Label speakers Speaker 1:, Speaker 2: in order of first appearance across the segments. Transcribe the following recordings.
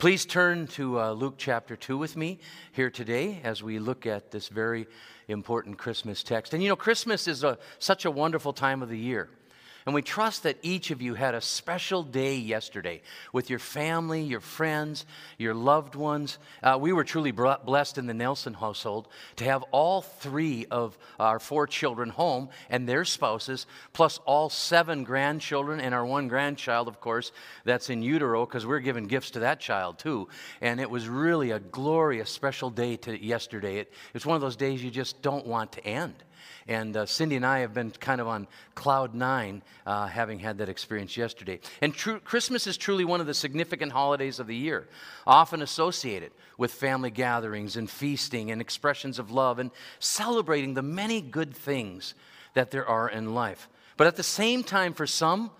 Speaker 1: Please turn to uh, Luke chapter 2 with me here today as we look at this very important Christmas text. And you know, Christmas is a, such a wonderful time of the year. And we trust that each of you had a special day yesterday with your family, your friends, your loved ones. Uh, we were truly blessed in the Nelson household to have all three of our four children home and their spouses, plus all seven grandchildren and our one grandchild, of course, that's in utero, because we're giving gifts to that child too. And it was really a glorious, special day to yesterday. It, it's one of those days you just don't want to end. And uh, Cindy and I have been kind of on cloud nine, uh, having had that experience yesterday. And Christmas is truly one of the significant holidays of the year, often associated with family gatherings and feasting and expressions of love and celebrating the many good things that there are in life. But at the same time, for some,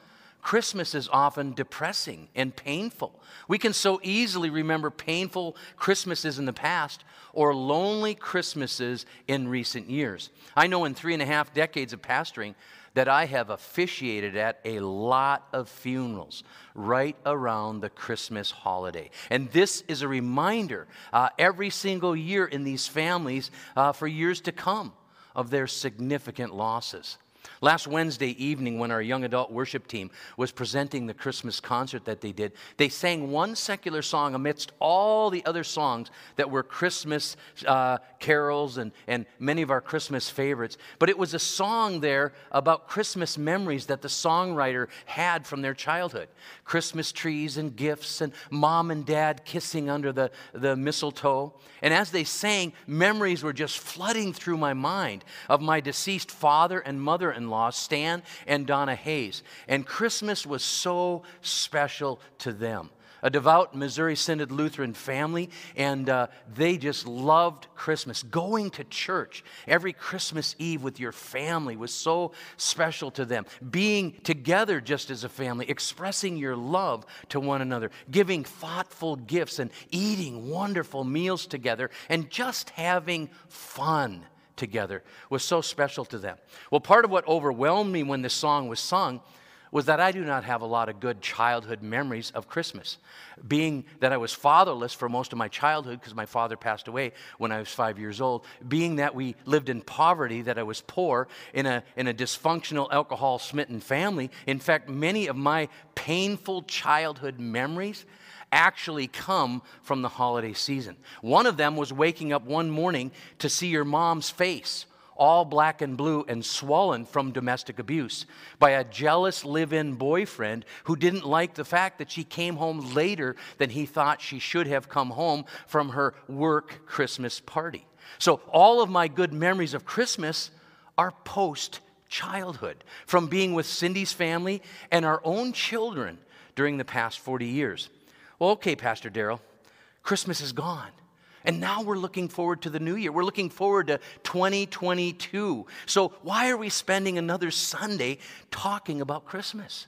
Speaker 1: Christmas is often depressing and painful. We can so easily remember painful Christmases in the past or lonely Christmases in recent years. I know in three and a half decades of pastoring that I have officiated at a lot of funerals right around the Christmas holiday. And this is a reminder uh, every single year in these families uh, for years to come of their significant losses. Last Wednesday evening, when our young adult worship team was presenting the Christmas concert that they did, they sang one secular song amidst all the other songs that were Christmas uh, carols and, and many of our Christmas favorites. But it was a song there about Christmas memories that the songwriter had from their childhood Christmas trees and gifts, and mom and dad kissing under the, the mistletoe. And as they sang, memories were just flooding through my mind of my deceased father and mother in law, Stan and Donna Hayes. And Christmas was so special to them. A devout Missouri Synod Lutheran family, and uh, they just loved Christmas. Going to church every Christmas Eve with your family was so special to them. Being together just as a family, expressing your love to one another, giving thoughtful gifts, and eating wonderful meals together, and just having fun together was so special to them. Well, part of what overwhelmed me when this song was sung was that I do not have a lot of good childhood memories of Christmas. Being that I was fatherless for most of my childhood because my father passed away when I was five years old, being that we lived in poverty, that I was poor in a, in a dysfunctional, alcohol smitten family, in fact, many of my painful childhood memories actually come from the holiday season. One of them was waking up one morning to see your mom's face all black and blue and swollen from domestic abuse by a jealous live in boyfriend who didn't like the fact that she came home later than he thought she should have come home from her work Christmas party. So, all of my good memories of Christmas are post childhood from being with Cindy's family and our own children during the past 40 years. Well, okay, Pastor Daryl, Christmas is gone. And now we're looking forward to the new year. We're looking forward to 2022. So, why are we spending another Sunday talking about Christmas?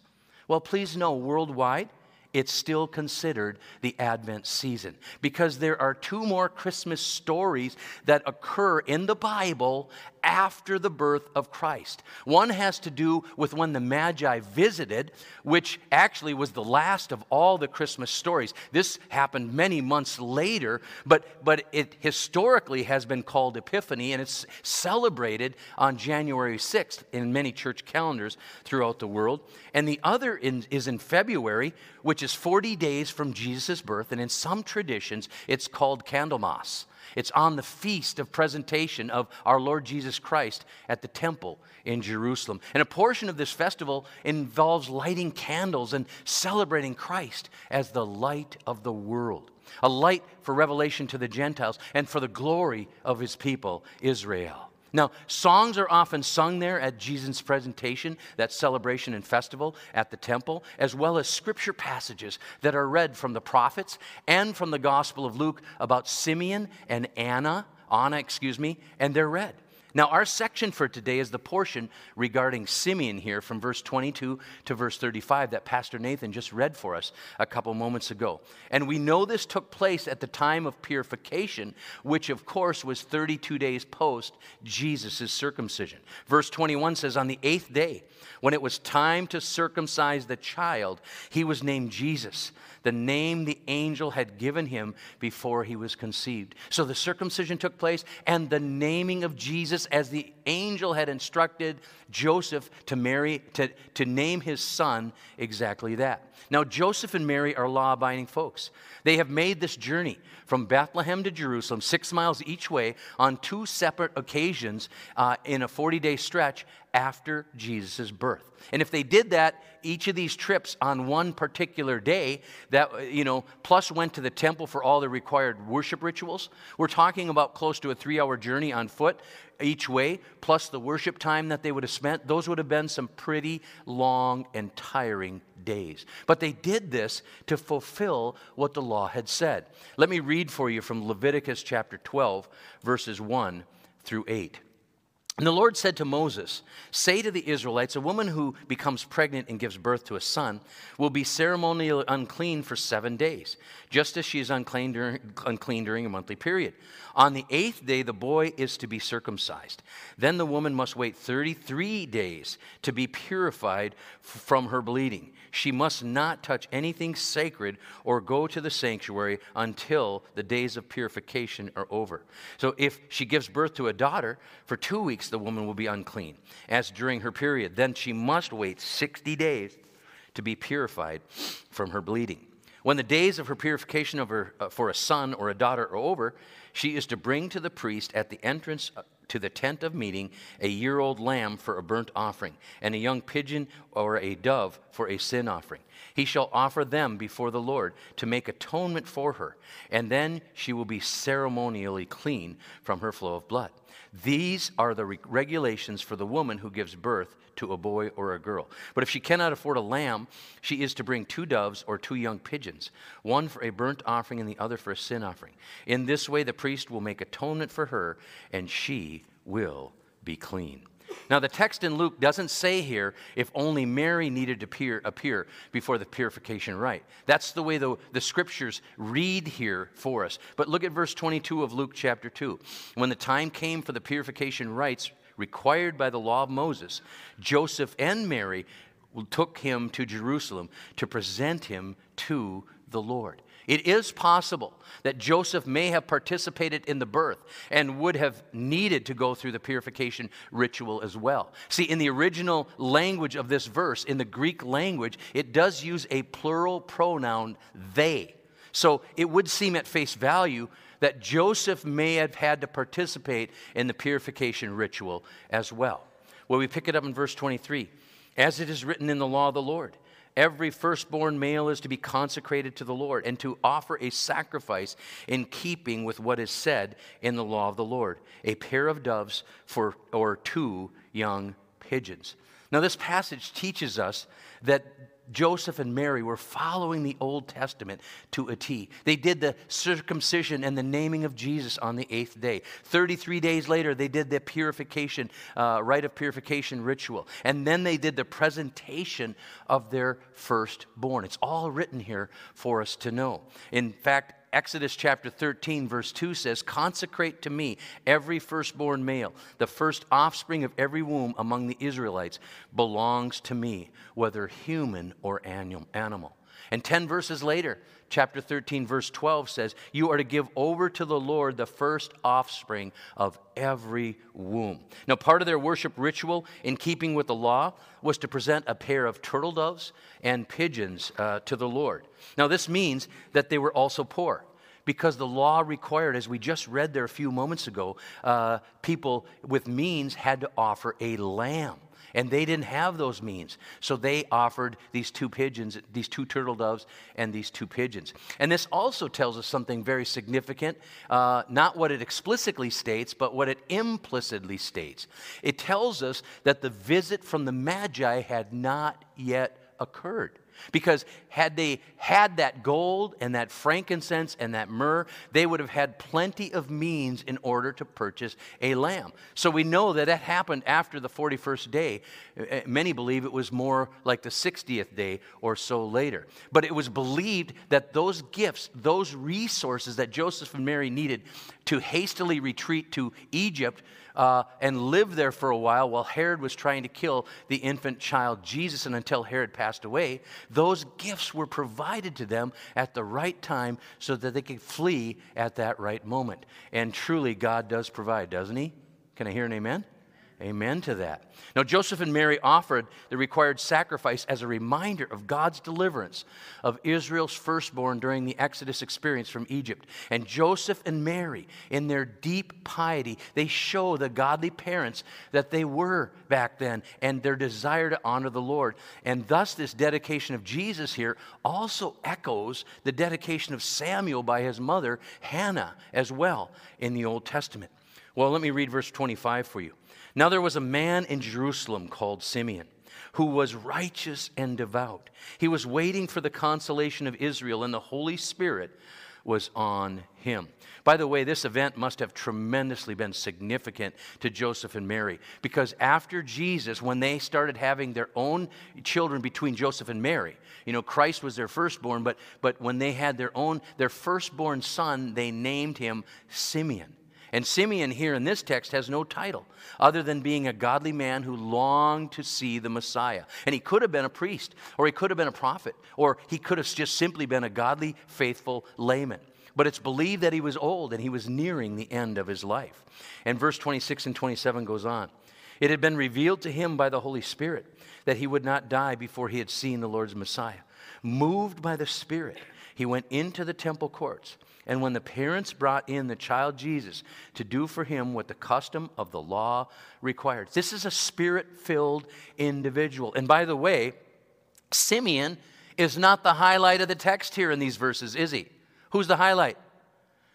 Speaker 1: Well, please know worldwide, it's still considered the Advent season because there are two more Christmas stories that occur in the Bible after the birth of Christ. One has to do with when the Magi visited, which actually was the last of all the Christmas stories. This happened many months later, but, but it historically has been called Epiphany, and it's celebrated on January 6th in many church calendars throughout the world. And the other in, is in February, which is 40 days from Jesus' birth, and in some traditions, it's called Candlemas. It's on the feast of presentation of our Lord Jesus Christ at the temple in Jerusalem. And a portion of this festival involves lighting candles and celebrating Christ as the light of the world, a light for revelation to the Gentiles and for the glory of his people, Israel. Now, songs are often sung there at Jesus' presentation, that celebration and festival at the temple, as well as scripture passages that are read from the prophets and from the Gospel of Luke about Simeon and Anna, Anna, excuse me, and they're read. Now, our section for today is the portion regarding Simeon here from verse 22 to verse 35 that Pastor Nathan just read for us a couple moments ago. And we know this took place at the time of purification, which of course was 32 days post Jesus' circumcision. Verse 21 says, On the eighth day, when it was time to circumcise the child, he was named Jesus the name the angel had given him before he was conceived. So the circumcision took place and the naming of Jesus as the angel had instructed Joseph to marry to, to name his son exactly that. Now Joseph and Mary are law-abiding folks. They have made this journey from Bethlehem to Jerusalem, six miles each way, on two separate occasions uh, in a 40 day stretch after Jesus' birth. And if they did that, each of these trips on one particular day, that, you know, plus went to the temple for all the required worship rituals, we're talking about close to a three hour journey on foot each way, plus the worship time that they would have spent, those would have been some pretty long and tiring days. But they did this to fulfill what the law had said. Let me read for you from Leviticus chapter 12, verses 1 through 8. And the Lord said to Moses, Say to the Israelites, a woman who becomes pregnant and gives birth to a son will be ceremonially unclean for seven days, just as she is unclean during, unclean during a monthly period. On the eighth day, the boy is to be circumcised. Then the woman must wait 33 days to be purified from her bleeding. She must not touch anything sacred or go to the sanctuary until the days of purification are over. So if she gives birth to a daughter, for two weeks the woman will be unclean, as during her period. Then she must wait 60 days to be purified from her bleeding. When the days of her purification of her, uh, for a son or a daughter are over, she is to bring to the priest at the entrance uh, to the tent of meeting a year old lamb for a burnt offering, and a young pigeon or a dove for a sin offering. He shall offer them before the Lord to make atonement for her, and then she will be ceremonially clean from her flow of blood. These are the regulations for the woman who gives birth to a boy or a girl. But if she cannot afford a lamb, she is to bring two doves or two young pigeons, one for a burnt offering and the other for a sin offering. In this way, the priest will make atonement for her, and she will be clean. Now, the text in Luke doesn't say here if only Mary needed to appear, appear before the purification rite. That's the way the, the scriptures read here for us. But look at verse 22 of Luke chapter 2. When the time came for the purification rites required by the law of Moses, Joseph and Mary took him to Jerusalem to present him to the Lord. It is possible that Joseph may have participated in the birth and would have needed to go through the purification ritual as well. See, in the original language of this verse, in the Greek language, it does use a plural pronoun, they. So it would seem at face value that Joseph may have had to participate in the purification ritual as well. Well, we pick it up in verse 23. As it is written in the law of the Lord, every firstborn male is to be consecrated to the Lord and to offer a sacrifice in keeping with what is said in the law of the Lord a pair of doves for, or two young pigeons. Now, this passage teaches us that Joseph and Mary were following the Old Testament to a T. They did the circumcision and the naming of Jesus on the eighth day. 33 days later, they did the purification, uh, rite of purification ritual. And then they did the presentation of their firstborn. It's all written here for us to know. In fact, Exodus chapter 13, verse 2 says, Consecrate to me every firstborn male. The first offspring of every womb among the Israelites belongs to me, whether human or animal. And 10 verses later, chapter 13, verse 12 says, You are to give over to the Lord the first offspring of every womb. Now, part of their worship ritual, in keeping with the law, was to present a pair of turtle doves and pigeons uh, to the Lord. Now, this means that they were also poor because the law required, as we just read there a few moments ago, uh, people with means had to offer a lamb. And they didn't have those means. So they offered these two pigeons, these two turtle doves, and these two pigeons. And this also tells us something very significant, uh, not what it explicitly states, but what it implicitly states. It tells us that the visit from the Magi had not yet occurred. Because had they had that gold and that frankincense and that myrrh, they would have had plenty of means in order to purchase a lamb. So we know that that happened after the 41st day. Many believe it was more like the 60th day or so later. But it was believed that those gifts, those resources that Joseph and Mary needed to hastily retreat to Egypt, uh, and lived there for a while while Herod was trying to kill the infant child Jesus. And until Herod passed away, Those gifts were provided to them at the right time so that they could flee at that right moment. And truly, God does provide, doesn't He? Can I hear an amen? Amen to that. Now, Joseph and Mary offered the required sacrifice as a reminder of God's deliverance of Israel's firstborn during the Exodus experience from Egypt. And Joseph and Mary, in their deep piety, they show the godly parents that they were back then and their desire to honor the Lord. And thus, this dedication of Jesus here also echoes the dedication of Samuel by his mother, Hannah, as well in the Old Testament. Well, let me read verse 25 for you. Now there was a man in Jerusalem called Simeon who was righteous and devout. He was waiting for the consolation of Israel, and the Holy Spirit was on him. By the way, this event must have tremendously been significant to Joseph and Mary because after Jesus, when they started having their own children between Joseph and Mary, you know, Christ was their firstborn, but, but when they had their own, their firstborn son, they named him Simeon. And Simeon here in this text has no title other than being a godly man who longed to see the Messiah. And he could have been a priest, or he could have been a prophet, or he could have just simply been a godly, faithful layman. But it's believed that he was old and he was nearing the end of his life. And verse 26 and 27 goes on. It had been revealed to him by the Holy Spirit that he would not die before he had seen the Lord's Messiah. Moved by the Spirit, he went into the temple courts. And when the parents brought in the child Jesus to do for him what the custom of the law required, this is a spirit filled individual. And by the way, Simeon is not the highlight of the text here in these verses, is he? Who's the highlight?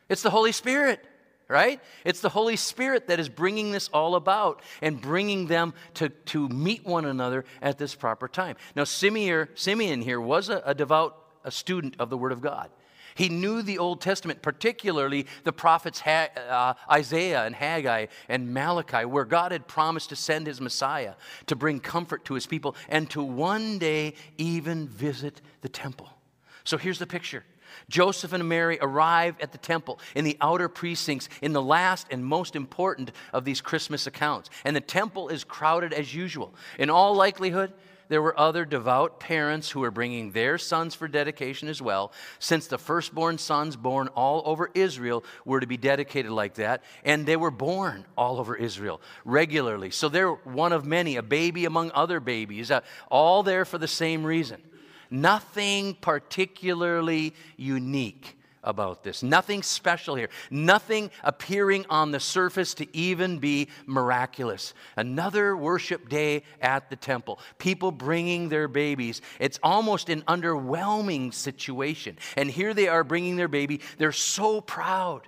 Speaker 1: It's the Holy Spirit, right? It's the Holy Spirit that is bringing this all about and bringing them to, to meet one another at this proper time. Now, Simeon, Simeon here was a, a devout a student of the Word of God. He knew the Old Testament, particularly the prophets ha- uh, Isaiah and Haggai and Malachi, where God had promised to send his Messiah to bring comfort to his people and to one day even visit the temple. So here's the picture. Joseph and Mary arrive at the temple in the outer precincts in the last and most important of these Christmas accounts. And the temple is crowded as usual. In all likelihood, there were other devout parents who were bringing their sons for dedication as well, since the firstborn sons born all over Israel were to be dedicated like that, and they were born all over Israel regularly. So they're one of many, a baby among other babies, uh, all there for the same reason. Nothing particularly unique about this. Nothing special here. Nothing appearing on the surface to even be miraculous. Another worship day at the temple. People bringing their babies. It's almost an underwhelming situation. And here they are bringing their baby. They're so proud.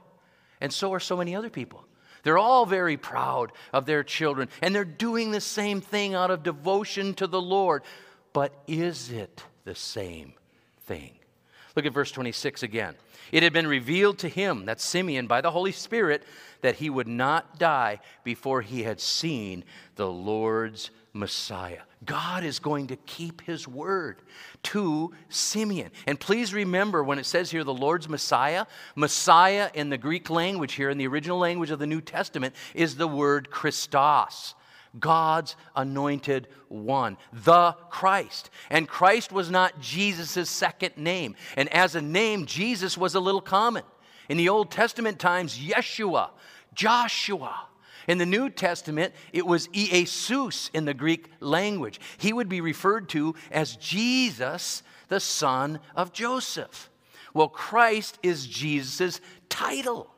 Speaker 1: And so are so many other people. They're all very proud of their children. And they're doing the same thing out of devotion to the Lord. But is it the same thing? Look at verse 26 again. It had been revealed to him, that Simeon, by the Holy Spirit, that he would not die before he had seen the Lord's Messiah. God is going to keep his word to Simeon. And please remember when it says here the Lord's Messiah, Messiah in the Greek language here, in the original language of the New Testament, is the word Christos. God's anointed one, the Christ. And Christ was not Jesus' second name. And as a name, Jesus was a little common. In the Old Testament times, Yeshua, Joshua. In the New Testament, it was Iesus in the Greek language. He would be referred to as Jesus, the son of Joseph. Well, Christ is Jesus' title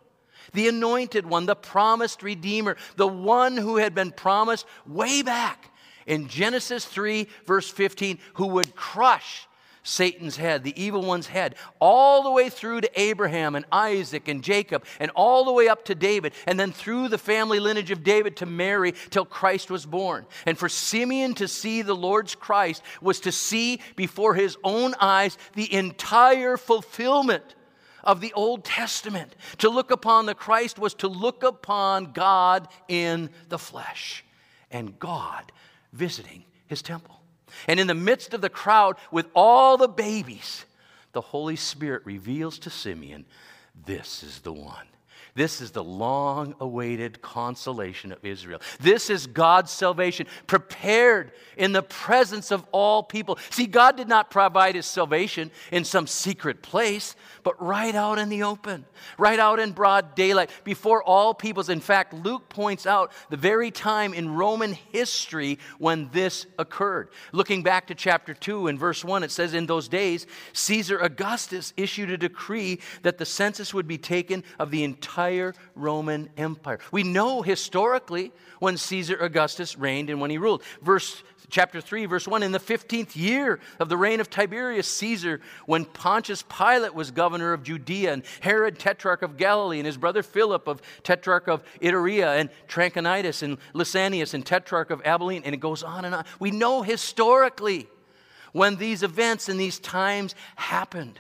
Speaker 1: the anointed one, the promised Redeemer, the one who had been promised way back in Genesis 3, verse 15, who would crush Satan's head, the evil one's head, all the way through to Abraham and Isaac and Jacob, and all the way up to David, and then through the family lineage of David to Mary till Christ was born. And for Simeon to see the Lord's Christ was to see before his own eyes the entire fulfillment of the Old Testament. To look upon the Christ was to look upon God in the flesh and God visiting his temple. And in the midst of the crowd with all the babies, the Holy Spirit reveals to Simeon, This is the one. This is the long awaited consolation of Israel. This is God's salvation prepared in the presence of all people. See, God did not provide his salvation in some secret place, but right out in the open, right out in broad daylight, before all peoples. In fact, Luke points out the very time in Roman history when this occurred. Looking back to chapter 2 and verse 1, it says, In those days, Caesar Augustus issued a decree that the census would be taken of the entire Roman Empire. We know historically when Caesar Augustus reigned and when he ruled. Verse chapter 3, verse 1 In the 15th year of the reign of Tiberius Caesar, when Pontius Pilate was governor of Judea, and Herod, tetrarch of Galilee, and his brother Philip, of tetrarch of Iturea, and Trachonitis, and Lysanias, and tetrarch of Abilene, and it goes on and on. We know historically when these events and these times happened.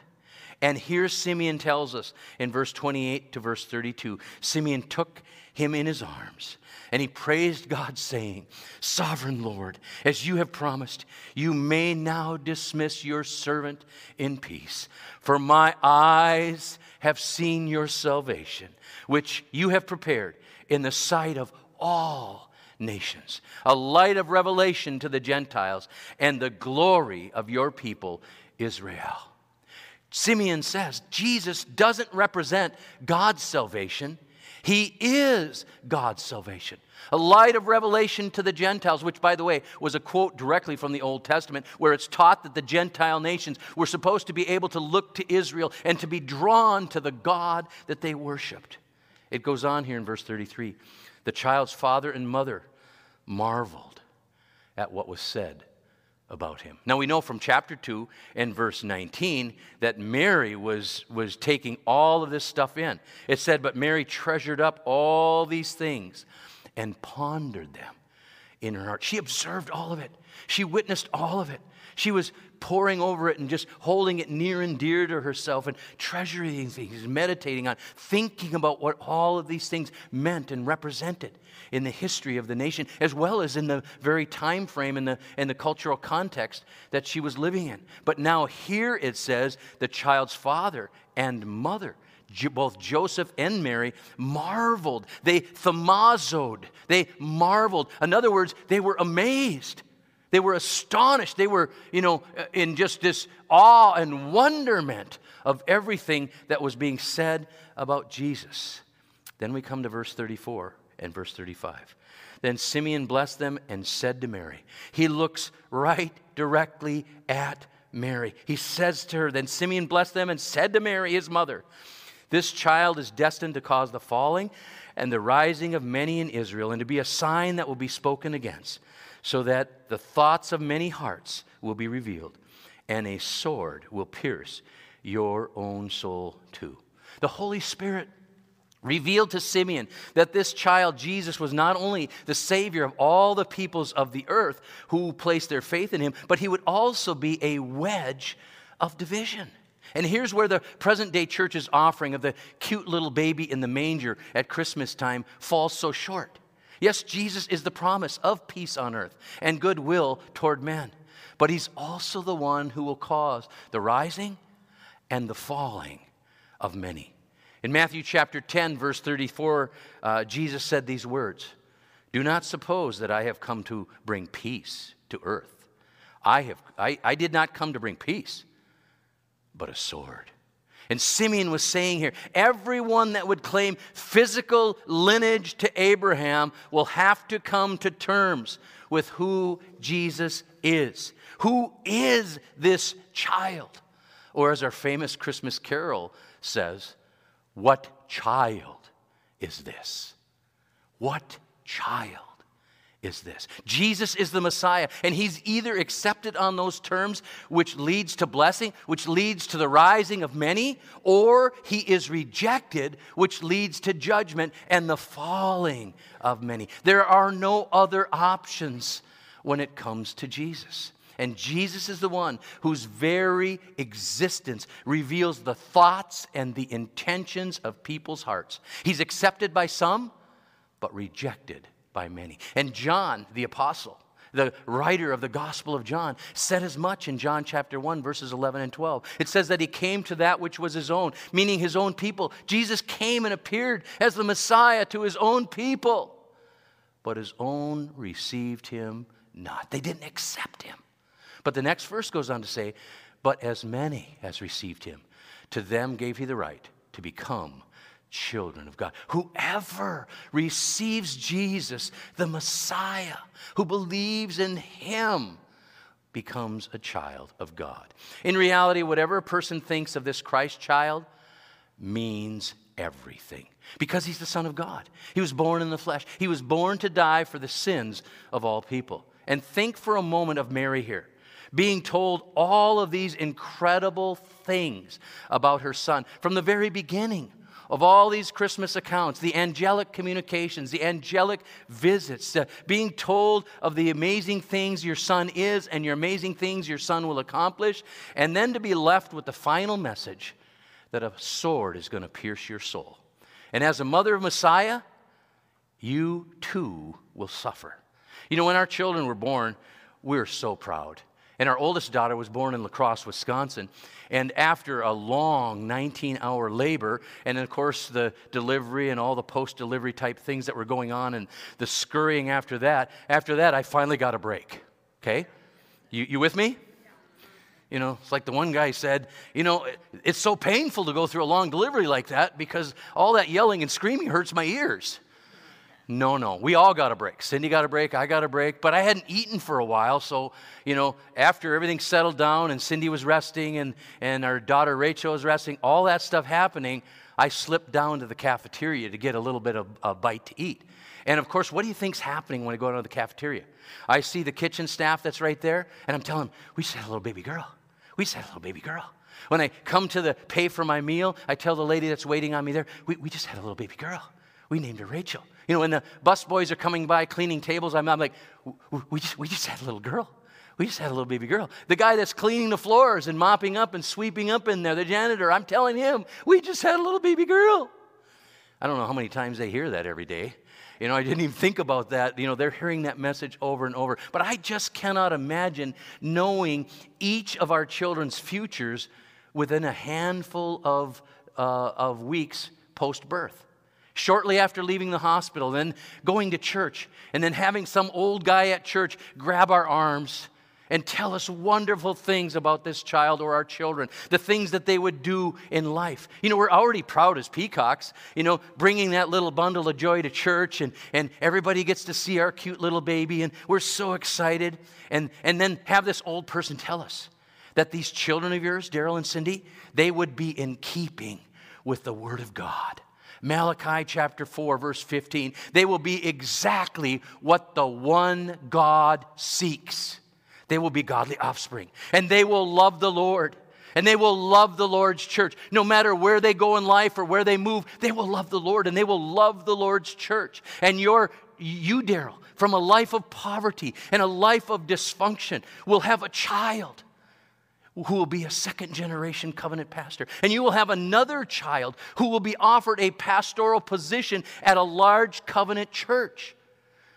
Speaker 1: And here Simeon tells us in verse 28 to verse 32 Simeon took him in his arms and he praised God, saying, Sovereign Lord, as you have promised, you may now dismiss your servant in peace. For my eyes have seen your salvation, which you have prepared in the sight of all nations, a light of revelation to the Gentiles, and the glory of your people, Israel. Simeon says Jesus doesn't represent God's salvation. He is God's salvation. A light of revelation to the Gentiles, which, by the way, was a quote directly from the Old Testament, where it's taught that the Gentile nations were supposed to be able to look to Israel and to be drawn to the God that they worshiped. It goes on here in verse 33. The child's father and mother marveled at what was said about him. Now we know from chapter 2 and verse 19 that Mary was, was taking all of this stuff in. It said, But Mary treasured up all these things and pondered them in her heart. She observed all of it, she witnessed all of it. She was poring over it and just holding it near and dear to herself and treasuring things, meditating on, thinking about what all of these things meant and represented in the history of the nation, as well as in the very time frame and the, and the cultural context that she was living in. But now here it says the child's father and mother both Joseph and Mary marveled. They thaumazoed. They marveled. In other words, they were amazed. They were astonished. They were, you know, in just this awe and wonderment of everything that was being said about Jesus. Then we come to verse 34 and verse 35. Then Simeon blessed them and said to Mary, He looks right directly at Mary. He says to her, Then Simeon blessed them and said to Mary, his mother, This child is destined to cause the falling and the rising of many in Israel, and to be a sign that will be spoken against so that the thoughts of many hearts will be revealed, and a sword will pierce your own soul too. The Holy Spirit revealed to Simeon that this child, Jesus, was not only the Savior of all the peoples of the earth who placed their faith in him, but he would also be a wedge of division. And here's where the present day church's offering of the cute little baby in the manger at Christmas time falls so short. Yes, Jesus is the promise of peace on earth and goodwill toward men, but he's also the one who will cause the rising and the falling of many. In Matthew chapter 10, verse 34, uh, Jesus said these words Do not suppose that I have come to bring peace to earth. I, have, I, I did not come to bring peace, but a sword. And Simeon was saying here everyone that would claim physical lineage to Abraham will have to come to terms with who Jesus is. Who is this child? Or, as our famous Christmas carol says, what child is this? What child? Is this Jesus is the Messiah, and he's either accepted on those terms, which leads to blessing, which leads to the rising of many, or he is rejected, which leads to judgment and the falling of many. There are no other options when it comes to Jesus. And Jesus is the one whose very existence reveals the thoughts and the intentions of people's hearts. He's accepted by some, but rejected by many. And John, the apostle, the writer of the Gospel of John, said as much in John chapter 1, verses 11 and 12. It says that he came to that which was his own, meaning his own people. Jesus came and appeared as the Messiah to his own people, but his own received him not. They didn't accept him. But the next verse goes on to say, But as many as received him, to them gave he the right to become children of God. Whoever receives Jesus, the Messiah, who believes in him, becomes a child of God. In reality, whatever a person thinks of this Christ child means everything because he's the Son of God. He was born in the flesh, he was born to die for the sins of all people. And think for a moment of Mary here being told all of these incredible things about her son from the very beginning of all these Christmas accounts, the angelic communications, the angelic visits, being told of the amazing things your son is and your amazing things your son will accomplish, and then to be left with the final message that a sword is going to pierce your soul. And as a mother of Messiah, you too will suffer. You know, when our children were born, we were so proud. And our oldest daughter was born in La Crosse, Wisconsin. And after a long 19 hour labor, and of course the delivery and all the post delivery type things that were going on, and the scurrying after that, after that, I finally got a break. Okay? You, you with me? You know, it's like the one guy said, you know, it's so painful to go through a long delivery like that because all that yelling and screaming hurts my ears. No, no. We all got a break. Cindy got a break. I got a break. But I hadn't eaten for a while. So, you know, after everything settled down and Cindy was resting and, and our daughter Rachel was resting, all that stuff happening, I slipped down to the cafeteria to get a little bit of a bite to eat. And of course, what do you think's happening when I go down to the cafeteria? I see the kitchen staff that's right there, and I'm telling them, we just had a little baby girl. We just had a little baby girl. When I come to the pay for my meal, I tell the lady that's waiting on me there, we, we just had a little baby girl. We named her Rachel. You know, when the bus boys are coming by cleaning tables, I'm, I'm like, we just, we just had a little girl. We just had a little baby girl. The guy that's cleaning the floors and mopping up and sweeping up in there, the janitor, I'm telling him, we just had a little baby girl. I don't know how many times they hear that every day. You know, I didn't even think about that. You know, they're hearing that message over and over. But I just cannot imagine knowing each of our children's futures within a handful of, uh, of weeks post birth shortly after leaving the hospital, then going to church, and then having some old guy at church grab our arms and tell us wonderful things about this child or our children, the things that they would do in life. You know, we're already proud as peacocks, you know, bringing that little bundle of joy to church, and, and everybody gets to see our cute little baby, and we're so excited. And, and then have this old person tell us that these children of yours, Daryl and Cindy, they would be in keeping with the Word of God. Malachi chapter 4, verse 15. They will be exactly what the one God seeks. They will be godly offspring, and they will love the Lord. And they will love the Lord's church. No matter where they go in life or where they move, they will love the Lord and they will love the Lord's church. And your, you, Daryl, from a life of poverty and a life of dysfunction, will have a child who will be a second generation covenant pastor. And you will have another child who will be offered a pastoral position at a large covenant church.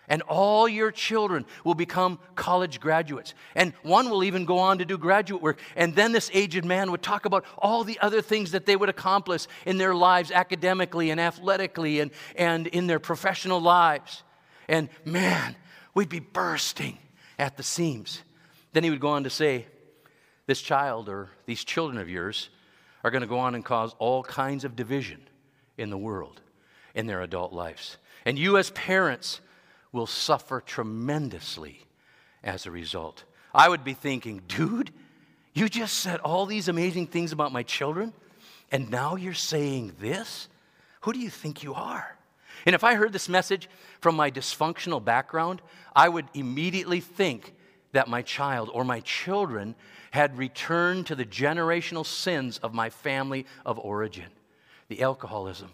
Speaker 1: And all your children will become college graduates. And one will even go on to do graduate work. And then this aged man would talk about all the other things that they would accomplish in their lives academically and athletically and, and in their professional lives. And man, we'd be bursting at the seams. Then he would go on to say, this child or these children of yours are going to go on and cause all kinds of division in the world in their adult lives. And you, as parents, will suffer tremendously as a result. I would be thinking, dude, you just said all these amazing things about my children, and now you're saying this? Who do you think you are? And if I heard this message from my dysfunctional background, I would immediately think that my child or my children had returned to the generational sins of my family of origin the alcoholism,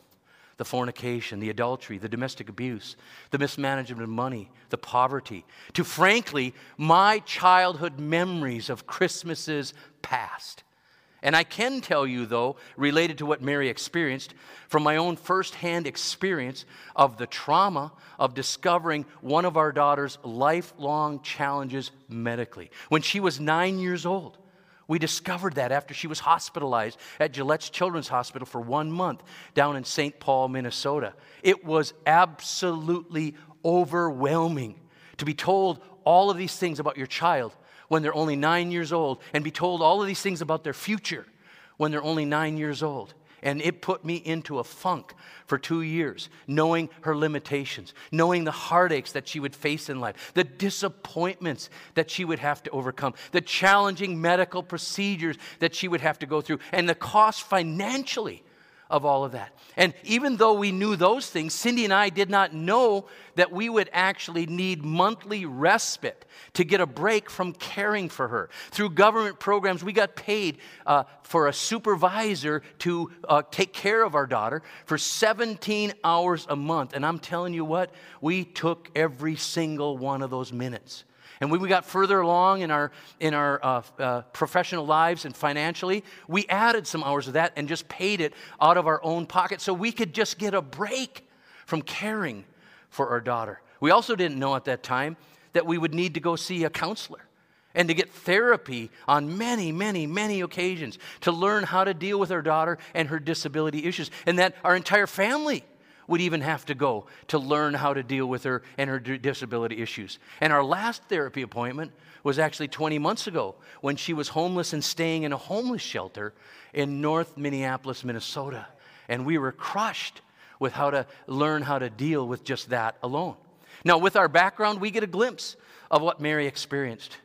Speaker 1: the fornication, the adultery, the domestic abuse, the mismanagement of money, the poverty, to frankly, my childhood memories of Christmases past. And I can tell you, though, related to what Mary experienced, from my own firsthand experience of the trauma of discovering one of our daughter's lifelong challenges medically. When she was nine years old, we discovered that after she was hospitalized at Gillette's Children's Hospital for one month down in St. Paul, Minnesota. It was absolutely overwhelming to be told all of these things about your child when they're only nine years old and be told all of these things about their future when they're only nine years old. And it put me into a funk for two years, knowing her limitations, knowing the heartaches that she would face in life, the disappointments that she would have to overcome, the challenging medical procedures that she would have to go through, and the cost financially of all of that. And even though we knew those things, Cindy and I did not know that we would actually need monthly respite to get a break from caring for her. Through government programs, we got paid uh, for a supervisor to uh, take care of our daughter for 17 hours a month. And I'm telling you what, we took every single one of those minutes. And when we got further along in our, in our uh, uh, professional lives and financially, we added some hours of that and just paid it out of our own pocket so we could just get a break from caring for our daughter. We also didn't know at that time that we would need to go see a counselor and to get therapy on many, many, many occasions to learn how to deal with our daughter and her disability issues, and that our entire family would even have to go to learn how to deal with her and her disability issues. And our last therapy appointment was actually 20 months ago when she was homeless and staying in a homeless shelter in North Minneapolis, Minnesota. And we were crushed with how to learn how to deal with just that alone. Now, with our background, we get a glimpse of what Mary experienced.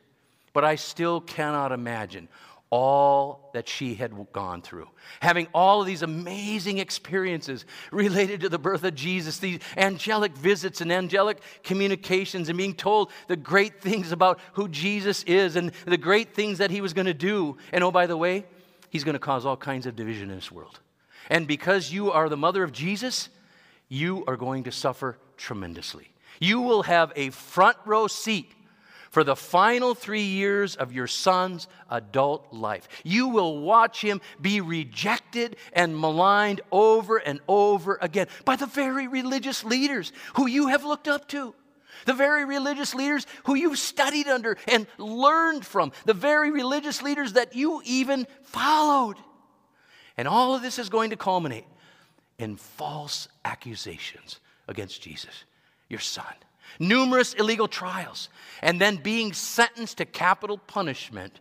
Speaker 1: But I still cannot imagine all that she had gone through. Having all of these amazing experiences related to the birth of Jesus, these angelic visits and angelic communications, and being told the great things about who Jesus is and the great things that he was going to do. And oh, by the way, he's going to cause all kinds of division in this world. And because you are the mother of Jesus, you are going to suffer tremendously. You will have a front row seat for the final three years of your son's adult life. You will watch him be rejected and maligned over and over again by the very religious leaders who you have looked up to. The very religious leaders who you've studied under and learned from. The very religious leaders that you even followed. And all of this is going to culminate in false accusations against Jesus, your son numerous illegal trials, and then being sentenced to capital punishment,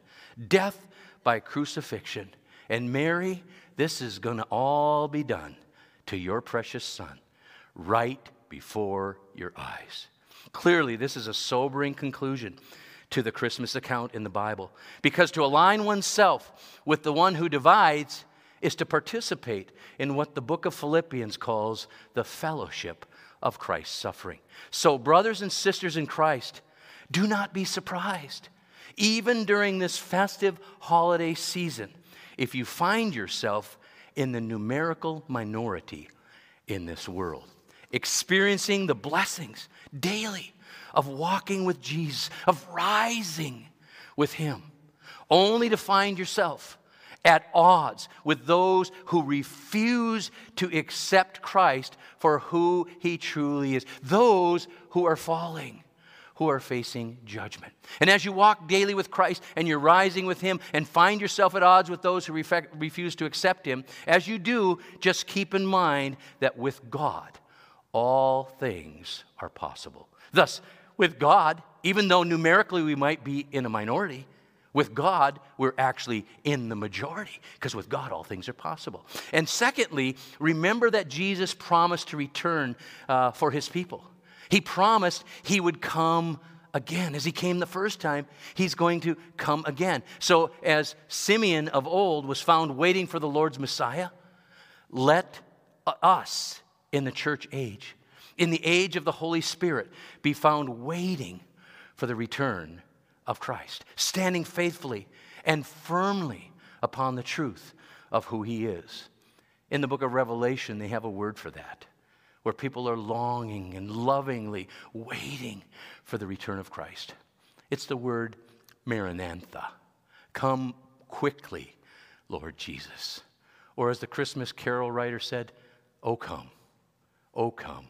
Speaker 1: death by crucifixion. And Mary, this is going to all be done to your precious son right before your eyes. Clearly, this is a sobering conclusion to the Christmas account in the Bible because to align oneself with the one who divides is to participate in what the book of Philippians calls the fellowship of Christ's suffering. So, brothers and sisters in Christ, do not be surprised, even during this festive holiday season, if you find yourself in the numerical minority in this world, experiencing the blessings daily of walking with Jesus, of rising with Him, only to find yourself at odds with those who refuse to accept Christ for who he truly is, those who are falling. Who are facing judgment. And as you walk daily with Christ and you're rising with Him and find yourself at odds with those who refuse to accept Him, as you do, just keep in mind that with God, all things are possible. Thus, with God, even though numerically we might be in a minority, with God, we're actually in the majority because with God, all things are possible. And secondly, remember that Jesus promised to return uh, for his people. He promised he would come again. As he came the first time, he's going to come again. So, as Simeon of old was found waiting for the Lord's Messiah, let us in the church age, in the age of the Holy Spirit, be found waiting for the return of Christ, standing faithfully and firmly upon the truth of who He is. In the book of Revelation, they have a word for that, where people are longing and lovingly waiting for the return of Christ. It's the word Maranatha. Come quickly, Lord Jesus. Or as the Christmas carol writer said, Oh come, oh come,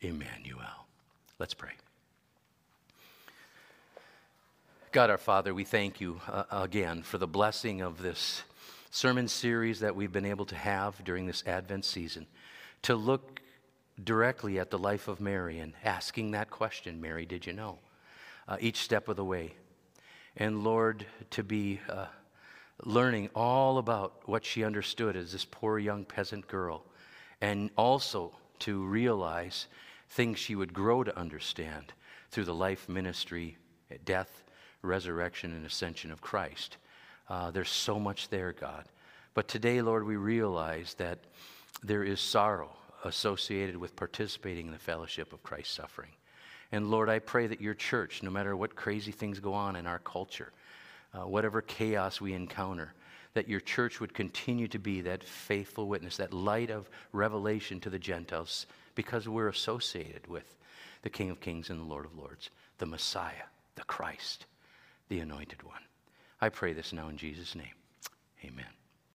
Speaker 1: Emmanuel. Let's pray. God our Father, we thank you uh, again for the blessing of this sermon series that we've been able to have during this Advent season to look directly at the life of Mary and asking that question Mary, did you know? Uh, each step of the way. And Lord, to be uh, learning all about what she understood as this poor young peasant girl, and also to realize things she would grow to understand through the life, ministry, death, resurrection, and ascension of Christ. Uh, there's so much there, God. But today, Lord, we realize that there is sorrow associated with participating in the fellowship of Christ's suffering. And Lord, I pray that your church, no matter what crazy things go on in our culture, uh, whatever chaos we encounter, that your church would continue to be that faithful witness, that light of revelation to the Gentiles, because we're associated with the King of Kings and the Lord of Lords, the Messiah, the Christ the anointed one. I pray this now in Jesus' name. Amen.